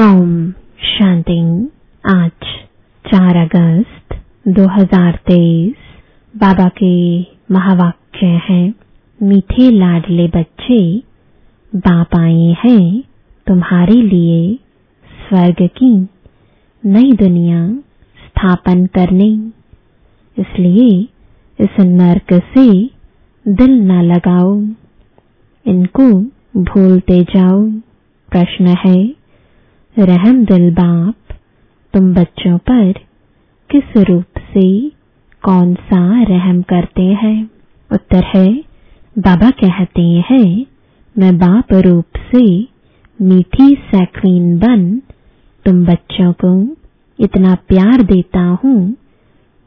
ओम शांति। आज 4 अगस्त 2023 बाबा के महावाक्य हैं, मीठे लाडले बच्चे, बाप आए हैं तुम्हारे लिए स्वर्ग की नई दुनिया स्थापन करने। इसलिए इस नर्क से दिल न लगाओ, इनको भूलते जाओ। प्रश्न है रहम दिल बाप, तुम बच्चों पर किस रूप से कौन सा रहम करते हैं? उत्तर है, बाबा कहते हैं, मैं बाप रूप से मीठी सैक्रीन बन, तुम बच्चों को इतना प्यार देता हूँ,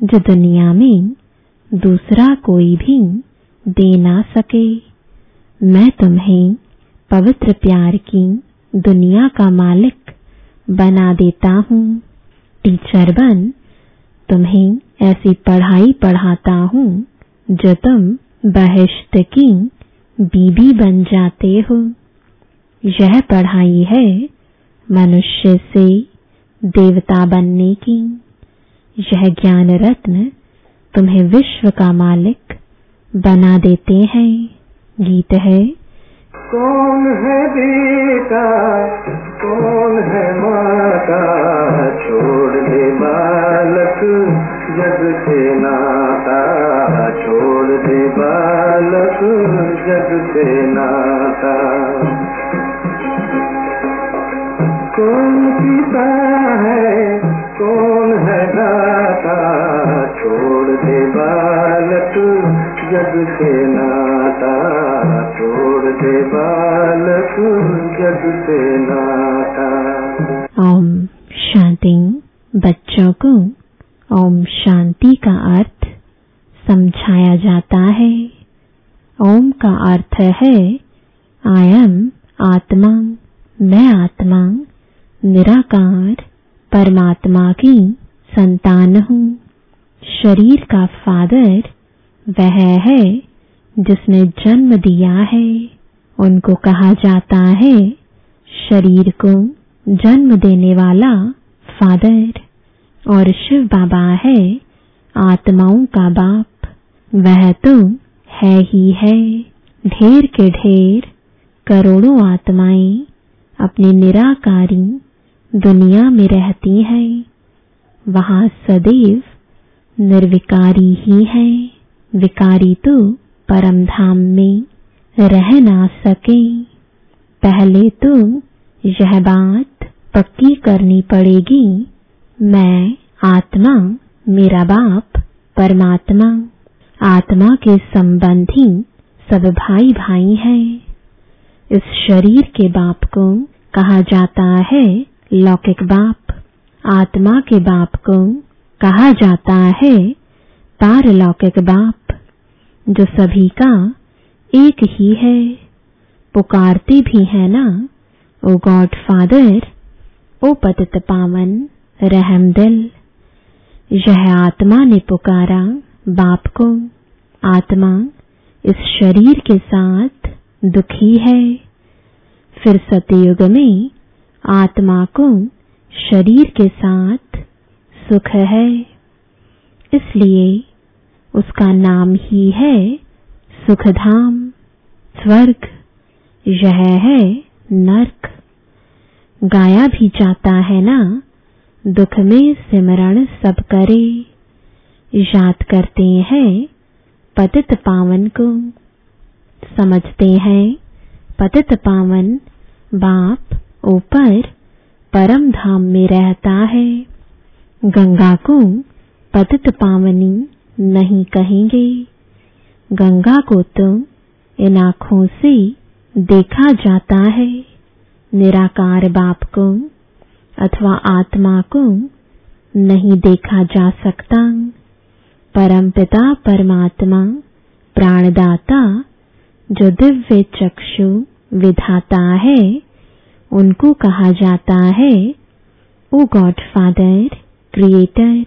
जो दुनिया में दूसरा कोई भी दे ना सके। मैं तुम्हें पवित्र प्यार की दुनिया का मालिक बना देता हूँ। टीचर बन, तुम्हें ऐसी पढ़ाई पढ़ाता हूँ जो तुम बहिश्त की बीबी बन जाते हो। यह पढ़ाई है मनुष्य से देवता बनने की। यह ज्ञान रत्न तुम्हें विश्व का मालिक बना देते हैं। गीत है कौन है बेटा, कौन है माता? छोड़ दे बालक जग से नाता, छोड़ दे बालक जग से नाता। कौन पिता है, कौन है दाता? छोड़ दे बालक जग से नाता, छोड़ ओम शांति। बच्चों को ओम शांति का अर्थ समझाया जाता है। ओम का अर्थ है आयम आत्मा। मैं आत्मा। निराकार परमात्मा की संतान हूँ। शरीर का फादर वह है जिसने जन्म दिया है। उनको कहा जाता है, शरीर को जन्म देने वाला फादर। और शिव बाबा है, आत्माओं का बाप। वह तो है ही है, ढेर के ढेर। करोड़ों आत्माएँ अपनी निराकारी दुनिया में रहती हैं। वहाँ सदैव निर्विकारी ही है। विकारी तो परम धाम में। रह ना सके। पहले तो यह बात पक्की करनी पड़ेगी। मैं, आत्मा, मेरा बाप, परमात्मा, आत्मा के संबंधी सब भाई भाई हैं। इस शरीर के बाप को कहा जाता है लौकिक बाप। आत्मा के बाप को कहा जाता है पारलौकिक बाप, जो सभी का एक ही है। पुकारते भी है ना, ओ गॉड फादर, ओ पतित पावन, रहम दिल। यह आत्मा ने पुकारा बाप को। आत्मा इस शरीर के साथ दुखी है। फिर सतयुग में आत्मा को शरीर के साथ सुख है। इसलिए उसका नाम ही है सुखधाम, स्वर्ग यह है नर्क। गाया भी जाता है ना, दुख में सिमरण सब करे। याद करते हैं पतित पावन को, समझते हैं पतित पावन बाप ऊपर परम धाम में रहता है। गंगा को पतित पावनी नहीं कहेंगे। गंगा को तो इन आँखों से देखा जाता है। निराकार बाप को अथवा आत्मा को नहीं देखा जा सकता। परमपिता परमात्मा, प्राणदाता, जो दिव्य चक्षु विधाता है, उनको कहा जाता है, ओ गॉड फादर, क्रिएटर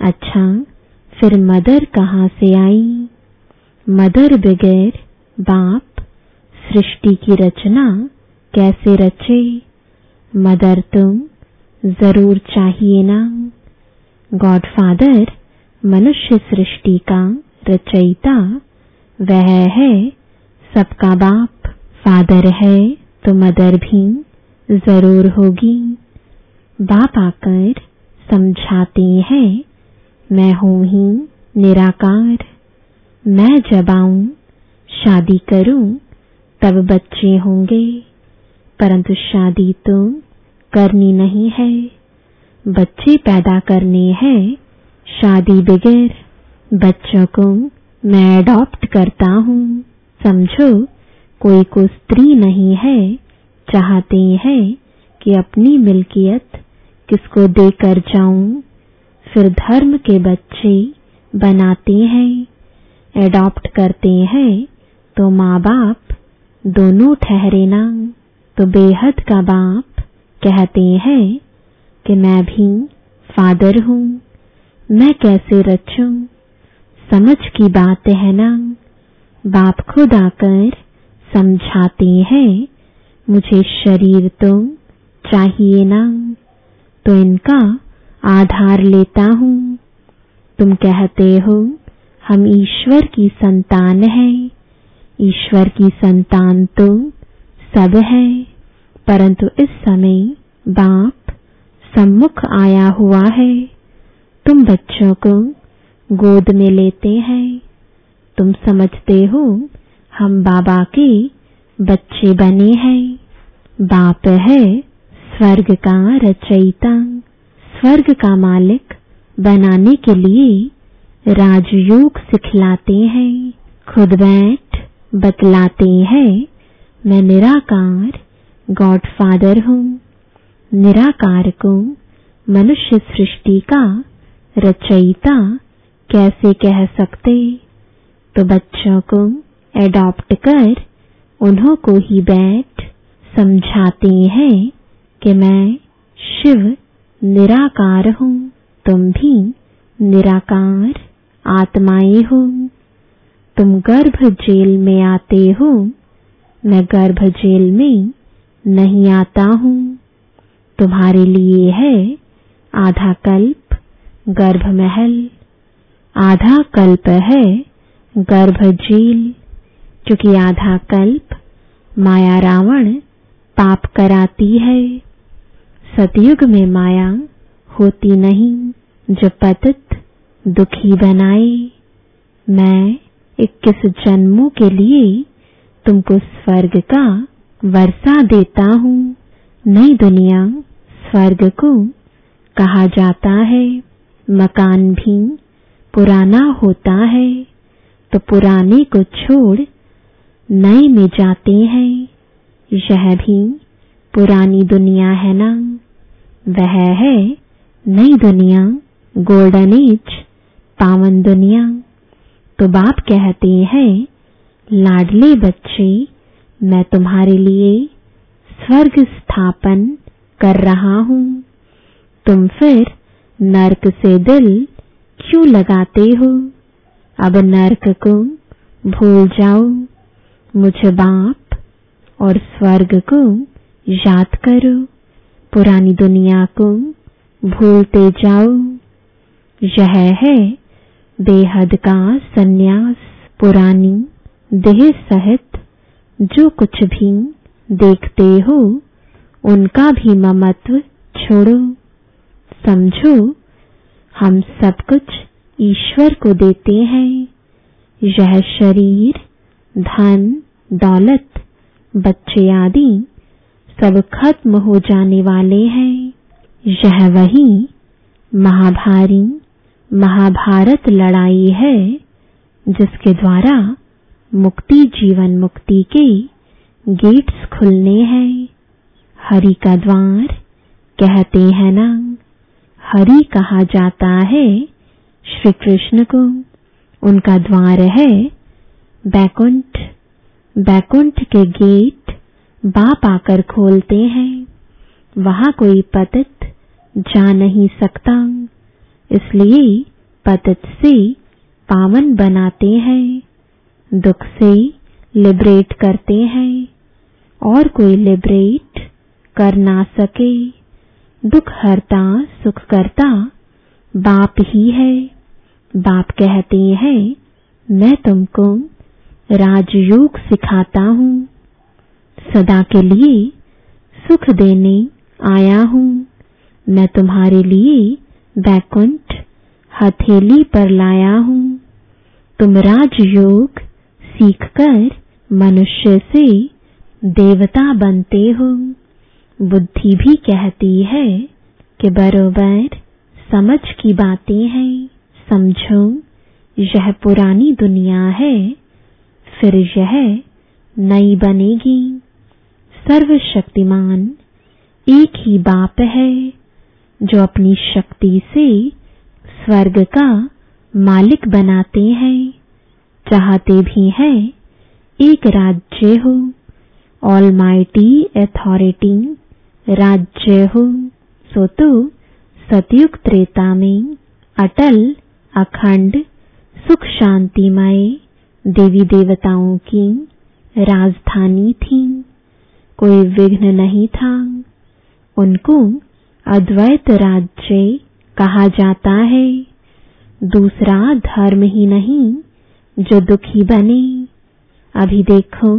अच्छा फिर मदर कहाँ से आई? मदर बगैर बाप, सृष्टि की रचना कैसे रचे? मदर तुम ज़रूर चाहिए ना। गॉडफादर, मनुष्य सृष्टि का रचयिता, वह है सबका बाप। फादर है तो मदर भी ज़रूर होगी। बाप आकर समझाते हैं, मैं हूँ ही निराकार। मैं जब आऊँ, शादी करूँ, तब बच्चे होंगे। परंतु शादी तो करनी नहीं है। बच्चे पैदा करने हैं, शादी बगैर बच्चों को मैं अडॉप्ट करता हूँ। समझो, कोई को स्त्री नहीं है, चाहते हैं कि अपनी मिल्कियत किसको देकर जाऊँ। फिर धर्म के बच्चे बनाते हैं। एडॉप्ट करते हैं तो माँ बाप दोनों ठहरे ना। तो बेहद का बाप कहते हैं कि मैं भी फादर हूँ, मैं कैसे रचूं? समझ की बात है ना? बाप खुद आकर समझाते हैं, मुझे शरीर तो चाहिए ना। तो इनका आधार लेता हूँ। तुम कहते हो हम ईश्वर की संतान हैं। ईश्वर की संतान तो सब है। परंतु इस समय बाप सम्मुख आया हुआ है। तुम बच्चों को गोद में लेते हैं। तुम समझते हो, हम बाबा के बच्चे बने हैं। बाप है स्वर्ग का रचयिता, स्वर्ग का मालिक बनाने के लिए राजयोग सिखलाते हैं, खुद बैठ बतलाते हैं, मैं निराकार गॉड फादर हूँ। निराकार को मनुष्य सृष्टि का रचयिता कैसे कह सकते? तो बच्चों को एडॉप्ट कर उन्हों को ही बैठ समझाते हैं कि मैं शिव निराकार हूँ, तुम भी निराकार आत्माएँ हो। तुम गर्भ जेल में आते हो। मैं गर्भ जेल में नहीं आता हूँ। तुम्हारे लिए है आधा कल्प गर्भ महल आधा कल्प है गर्भ जेल क्योंकि आधा कल्प माया रावण पाप कराती है। सतयुग में माया होती नहीं जो पतित दुखी बनाए। मैं इक्कीस जन्मों के लिए तुमको स्वर्ग का वर्षा देता हूँ। नई दुनिया स्वर्ग को कहा जाता है। मकान भी पुराना होता है तो पुराने को छोड़ नए में जाते हैं। यह भी पुरानी दुनिया है ना? वह है नई दुनिया गोल्डन एज पावन दुनिया। तो बाप कहते हैं, लाडले बच्चे, मैं तुम्हारे लिए स्वर्ग स्थापन कर रहा हूँ। तुम फिर नरक से दिल क्यों लगाते हो? अब नरक को भूल जाओ। मुझे बाप और स्वर्ग को याद करो। पुरानी दुनिया को भूलते जाओ। यह है बेहद का सन्यास, पुरानी, देह सहित जो कुछ भी देखते हो, उनका भी ममत्व छोड़ो। समझो, हम सब कुछ ईश्वर को देते हैं। यह शरीर, धन, दौलत, बच्चे आदि सब खत्म हो जाने वाले हैं। यह वही महाभारी महाभारत लड़ाई है, जिसके द्वारा मुक्ति जीवन मुक्ति के गेट्स खुलने हैं। हरि का द्वार कहते हैं ना हरि कहा जाता है श्री कृष्ण को। उनका द्वार है बैकुंठ। बैकुंठ के गेट बाप आकर खोलते हैं। वहाँ कोई पतित जा नहीं सकता। इसलिए पतित से पावन बनाते हैं, दुख से लिबरेट करते हैं, और कोई लिबरेट कर ना सके। दुख हरता, सुख करता बाप ही है। बाप कहते हैं, मैं तुमको राजयोग सिखाता हूँ। सदा के लिए सुख देने आया हूँ। मैं तुम्हारे लिए बैकुंठ हथेली पर लाया हूँ। तुम राजयोग सीखकर मनुष्य से देवता बनते हो। बुद्धि भी कहती है कि बरोबर समझ की बातें हैं। समझो, यह पुरानी दुनिया है, फिर यह नई बनेगी। सर्वशक्तिमान एक ही बाप है। जो अपनी शक्ति से स्वर्ग का मालिक बनाते हैं, चाहते भी हैं एक राज्य हो ऑल माइटी अथॉरिटी राज्य हो। सो तो सतयुग त्रेता में अटल, अखंड, सुख शांतिमय देवी देवताओं की राजधानी थी। कोई विघ्न नहीं था। उनको अद्वैत राज्य कहा जाता है। दूसरा धर्म ही नहीं, जो दुखी बने। अभी देखो,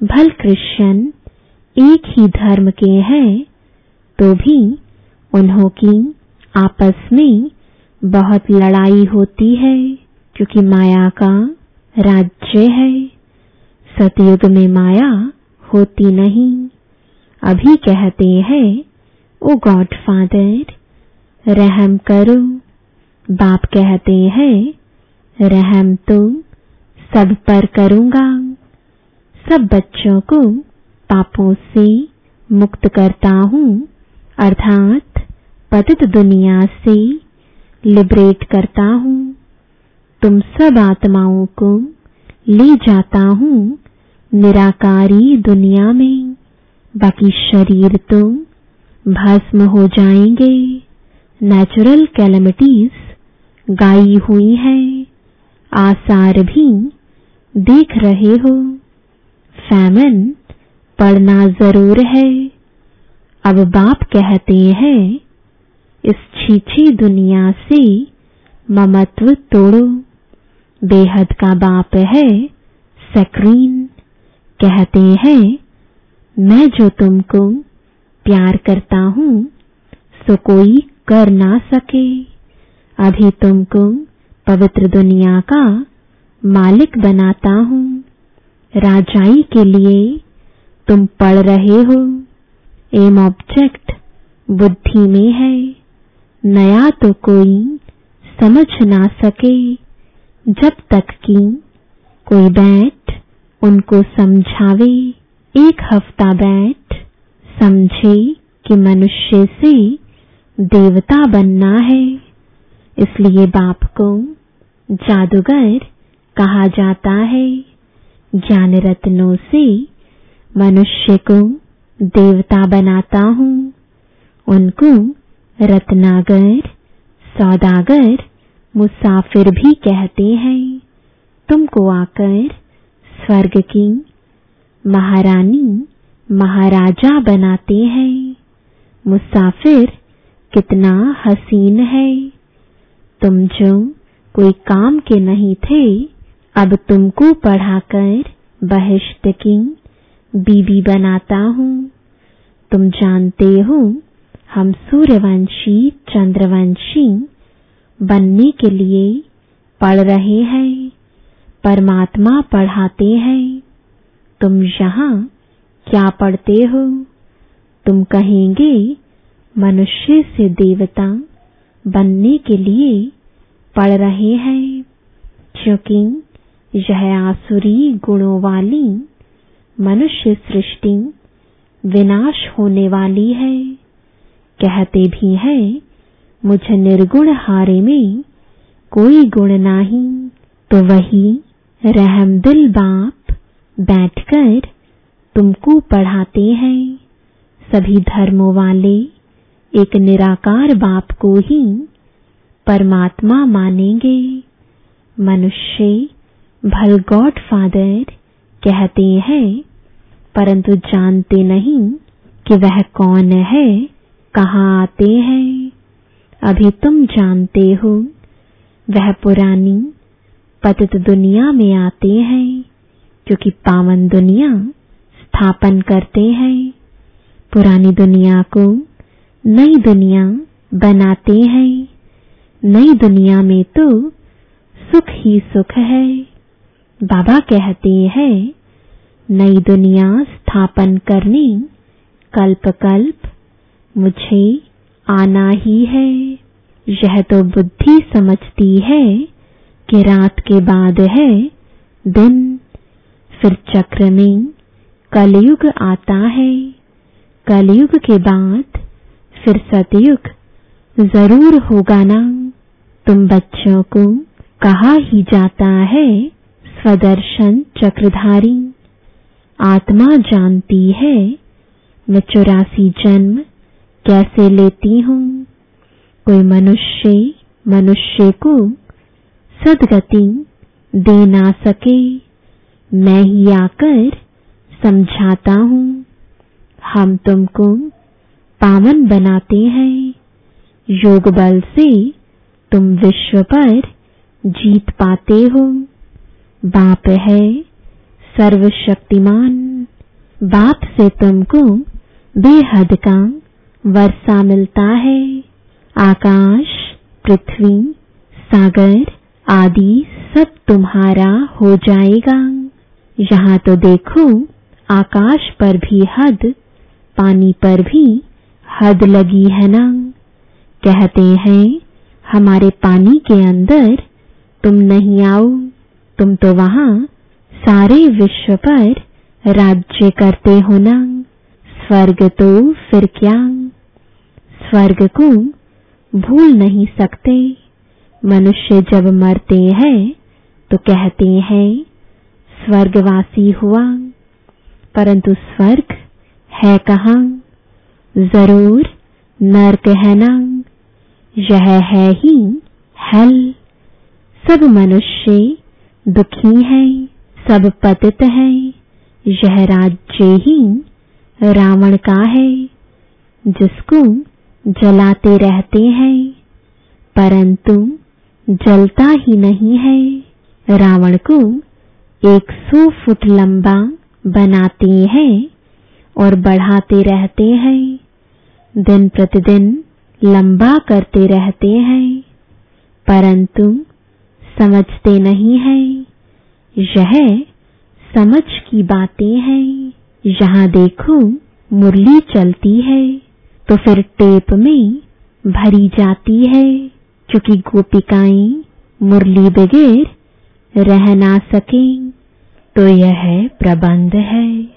भल क्रिश्चियन एक ही धर्म के हैं तो भी उन्हों की आपस में बहुत लड़ाई होती है, क्योंकि माया का राज्य है। सतयुग में माया होती नहीं। अभी कहते हैं ओ गॉड फादर, रहम करो। बाप कहते हैं, रहम तो सब पर करूँगा। सब बच्चों को पापों से मुक्त करता हूँ, अर्थात पतित दुनिया से लिबरेट करता हूँ। तुम सब आत्माओं को ले जाता हूँ, निराकारी दुनिया में, बाकी शरीर तो भस्म हो जाएँगे। नेचुरल कैलमिटीज गाई हुई है। आसार भी देख रहे हो। फैमन पढ़ना ज़रूर है। अब बाप कहते हैं, इस छीछी दुनिया से ममत्व तोड़ो। बेहद का बाप है सक्रीन कहते हैं, मैं जो तुमको प्यार करता हूँ, सो कोई कर ना सके। अभी तुमको पवित्र दुनिया का मालिक बनाता हूँ। राजाई के लिए तुम पढ़ रहे हो। एम ऑब्जेक्ट बुद्धि में है। नया तो कोई समझ ना सके। जब तक कि कोई बैठ उनको समझावे, एक हफ़्ता बैठ समझे कि मनुष्य से देवता बनना है। इसलिए बाप को जादूगर कहा जाता है। ज्ञान रत्नों से मनुष्य को देवता बनाता हूँ। उनको रत्नागर, सौदागर, मुसाफिर भी कहते हैं। तुमको आकर स्वर्ग की महारानी महाराजा बनाते हैं। मुसाफिर कितना हसीन है। तुम जो कोई काम के नहीं थे, अब तुमको पढ़ाकर बहिष्ट की बीबी बनाता हूँ। तुम जानते हो, हम सूर्यवंशी, चंद्रवंशी बनने के लिए पढ़ रहे हैं। परमात्मा पढ़ाते हैं। तुम यहाँ क्या पढ़ते हो? तुम कहेंगे, मनुष्य से देवता बनने के लिए पढ़ रहे हैं। क्योंकि यह आसुरी गुणों वाली मनुष्य सृष्टि विनाश होने वाली है। कहते भी हैं, मुझ निर्गुण हारे में कोई गुण नहीं तो वही रहमदिल बाप बैठकर तुमको पढ़ाते हैं। सभी धर्मों वाले एक निराकार बाप को ही परमात्मा मानेंगे। मनुष्य भल गॉड फादर कहते हैं, परंतु जानते नहीं कि वह कौन है, कहाँ आते हैं। अभी तुम जानते हो, वह पुरानी पतित दुनिया में आते हैं, क्योंकि पावन दुनिया स्थापन करते हैं। पुरानी दुनिया को नई दुनिया बनाते हैं। नई दुनिया में तो सुख ही सुख है। बाबा कहते हैं, नई दुनिया स्थापन करने कल्प कल्प मुझे आना ही है। यह तो बुद्धि समझती है कि रात के बाद है दिन, फिर चक्र में कलयुग आता है। कलयुग के बाद फिर सतयुग ज़रूर होगा ना। तुम बच्चों को कहा ही जाता है, स्वदर्शन चक्रधारी। आत्मा जानती है, मैं चौरासी जन्म कैसे लेती हूँ। कोई मनुष्य मनुष्य को सदगति दे ना सके। मैं ही आकर समझाता हूँ। हम तुमको पावन बनाते हैं। योग बल से तुम विश्व पर जीत पाते हो। बाप है सर्वशक्तिमान। बाप से तुमको बेहद का वर्षा मिलता है। आकाश, पृथ्वी, सागर आदि सब तुम्हारा हो जाएगा। यहाँ तो देखो आकाश पर भी हद, पानी पर भी हद लगी है ना कहते हैं, हमारे पानी के अंदर तुम नहीं आओ, तुम तो वहाँ सारे विश्व पर राज्य करते हो ना स्वर्ग तो फिर क्या? स्वर्ग को भूल नहीं सकते। मनुष्य जब मरते हैं तो कहते हैं, स्वर्गवासी हुआ। परंतु स्वर्ग है कहाँ? ज़रूर नर्क है ना यह है ही हल। सब मनुष्य दुखी है, सब पतित है। यह राज्य ही रावण का है, जिसको जलाते रहते हैं। परंतु जलता ही नहीं है। रावण को एक सौ फुट लंबा बनाते हैं और बढ़ाते रहते हैं। दिन प्रतिदिन लंबा करते रहते हैं, परंतु समझते नहीं है। यह समझ की बातें हैं। यहाँ देखो, मुरली चलती है तो फिर टेप में भरी जाती है। क्योंकि गोपिकाएँ मुरली बगैर रह ना सके। तो यह प्रबंध है।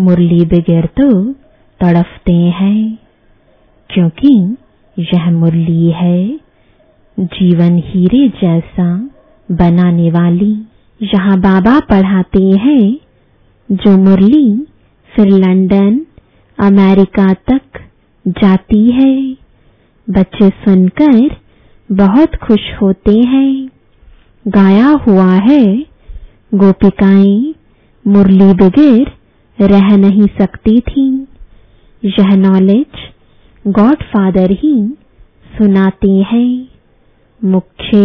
मुरली बगैर तो तड़फते हैं। क्योंकि यह मुरली है, जीवन हीरे जैसा बनाने वाली। यहाँ बाबा पढ़ाते हैं, जो मुरली फिर लंदन, अमेरिका तक जाती है। बच्चे सुनकर बहुत खुश होते हैं। गाया हुआ है गोपिकाएँ मुरली बगैर रह नहीं सकती थी। यह नॉलेज गॉडफादर ही सुनाते हैं। मुख्य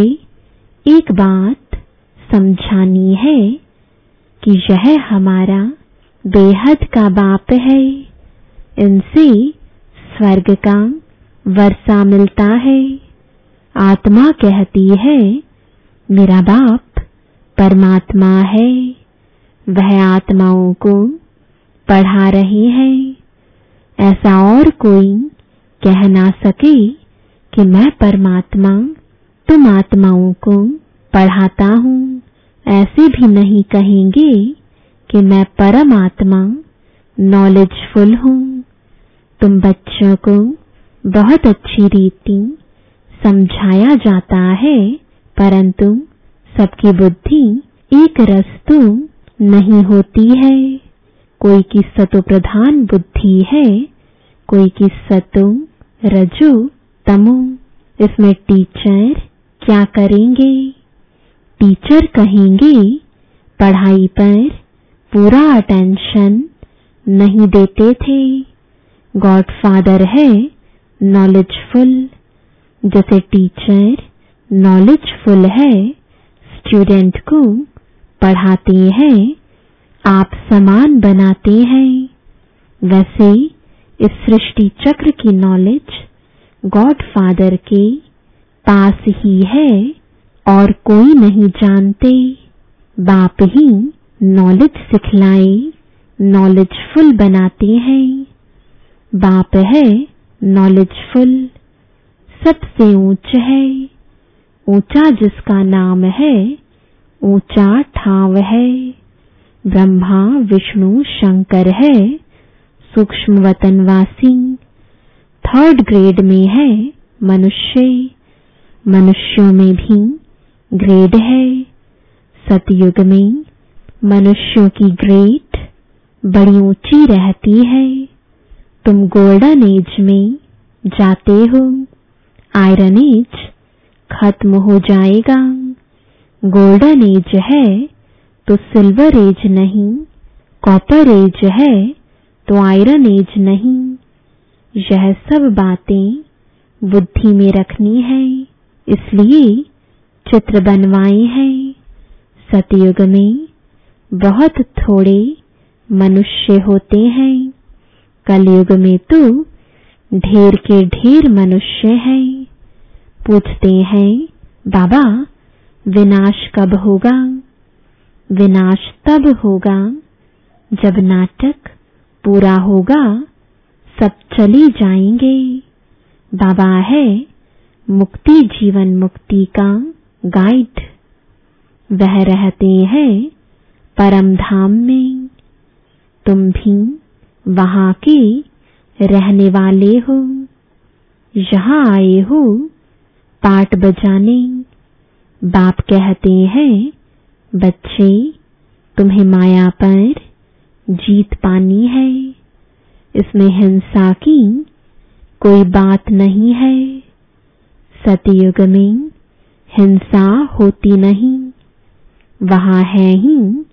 एक बात समझानी है कि यह हमारा बेहद का बाप है। इनसे स्वर्ग का वर्षा मिलता है। आत्मा कहती है, मेरा बाप परमात्मा है। वह आत्माओं को पढ़ा रहे हैं। ऐसा और कोई कह ना सके कि मैं परमात्मा तुम आत्माओं को पढ़ाता हूँ। ऐसे भी नहीं कहेंगे कि मैं परमात्मा नॉलेजफुल हूँ। तुम बच्चों को बहुत अच्छी रीति समझाया जाता है, परंतु सबकी बुद्धि एक रस तो नहीं होती है। कोई की सतो प्रधान बुद्धि है, कोई की सतो रजो तमो। इसमें टीचर क्या करेंगे? टीचर कहेंगे, पढ़ाई पर पूरा अटेंशन नहीं देते थे। गॉड फादर है नॉलेजफुल जैसे टीचर नॉलेजफुल है स्टूडेंट को पढ़ाते हैं, आप समान बनाते हैं। वैसे इस सृष्टि चक्र की नॉलेज गॉड फादर के पास ही है और कोई नहीं जानते। बाप ही नॉलेज सिखलाए नॉलेजफुल बनाते हैं। बाप है नॉलेजफुल सबसे ऊंच है। ऊँचा जिसका नाम है, ऊँचा ठाव है। ब्रह्मा, विष्णु, शंकर है। सूक्ष्म वतनवासी थर्ड ग्रेड में है मनुष्य। मनुष्यों में भी ग्रेड है। सतयुग में मनुष्यों की ग्रेड बड़ी ऊँची रहती है। तुम गोल्डन एज में जाते हो। आयरन एज खत्म हो जाएगा। गोल्डन एज है तो सिल्वर एज नहीं, कॉपर एज है तो आयरन एज नहीं। यह सब बातें बुद्धि में रखनी है, इसलिए चित्र बनवाए हैं। सतयुग में बहुत थोड़े मनुष्य होते हैं। कलयुग में तो ढेर के ढेर मनुष्य हैं। पूछते हैं, बाबा, विनाश कब होगा? विनाश तब होगा जब नाटक पूरा होगा, सब चले जाएँगे। बाबा है मुक्ति जीवन मुक्ति का गाइड वह रहते हैं परम धाम में। तुम भी वहाँ के रहने वाले हो। यहाँ आए हो पाठ बजाने। बाप कहते हैं, बच्चे, तुम्हें माया पर जीत पानी है। इसमें हिंसा की कोई बात नहीं है। सतयुग में हिंसा होती नहीं। वहाँ है ही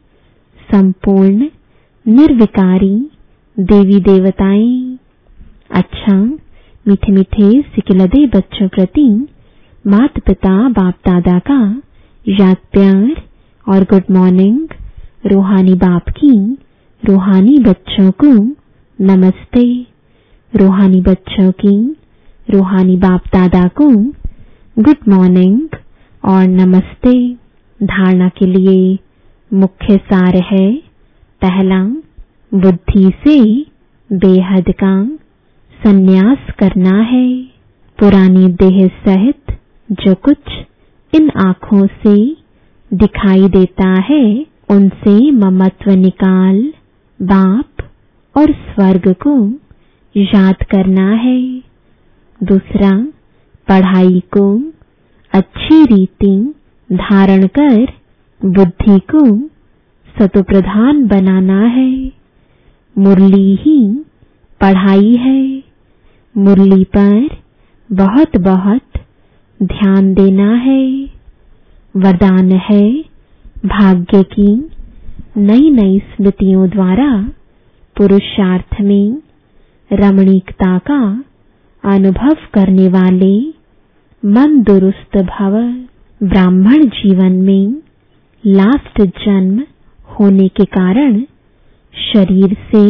संपूर्ण निर्विकारी देवी देवताएँ। अच्छा मीठे मीठे सिकलदे बच्चों प्रति माता पिता बाप दादा का याद प्यार और गुड मॉर्निंग रूहानी बाप की, रूहानी बच्चों को नमस्ते। रूहानी बच्चों की, रूहानी बाप दादा को गुड मॉर्निंग और नमस्ते। धारणा के लिए मुख्य सार है, पहला, बुद्धि से बेहद का संन्यास करना है। पुरानी देह सहित जो कुछ इन आँखों से दिखाई देता है, उनसे ममत्व निकाल, बाप और स्वर्ग को याद करना है। दूसरा, पढ़ाई को अच्छी रीति धारण कर, बुद्धि को सतुप्रधान बनाना है। मुरली ही पढ़ाई है। मुरली पर बहुत बहुत ध्यान देना है। वरदान है भाग्य की नई नई स्मृतियों द्वारा पुरुषार्थ में रमणीकता का अनुभव करने वाले मन दुरुस्त भव ब्राह्मण जीवन में लास्ट जन्म होने के कारण शरीर से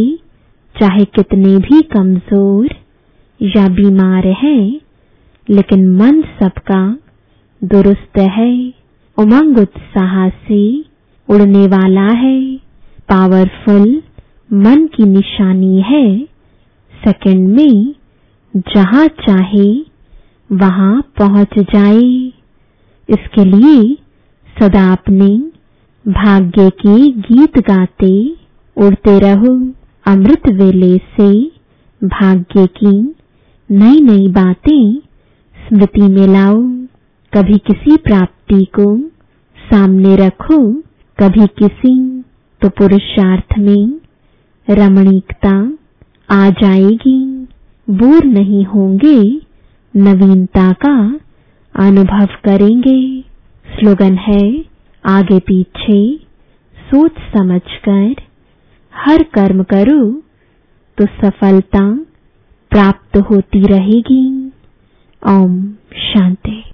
चाहे कितने भी कमज़ोर या बीमार है लेकिन मन सबका दुरुस्त है। उमंग उत्साह से उड़ने वाला है। पावरफुल मन की निशानी है। सेकंड में जहाँ चाहे वहाँ पहुँच जाए। इसके लिए सदा अपने भाग्य के गीत गाते, उड़ते रहो। अमृत वेले से भाग्य की नई नई बातें स्मृति में लाओ कभी किसी प्राप्ति को सामने रखो, कभी किसी तो पुरुषार्थ में रमणीकता आ जाएगी। बोर नहीं होंगे, नवीनता का अनुभव करेंगे। स्लोगन है, आगे पीछे, सोच समझकर, हर कर्म करो तो सफलता प्राप्त होती रहेगी। ओम शांति।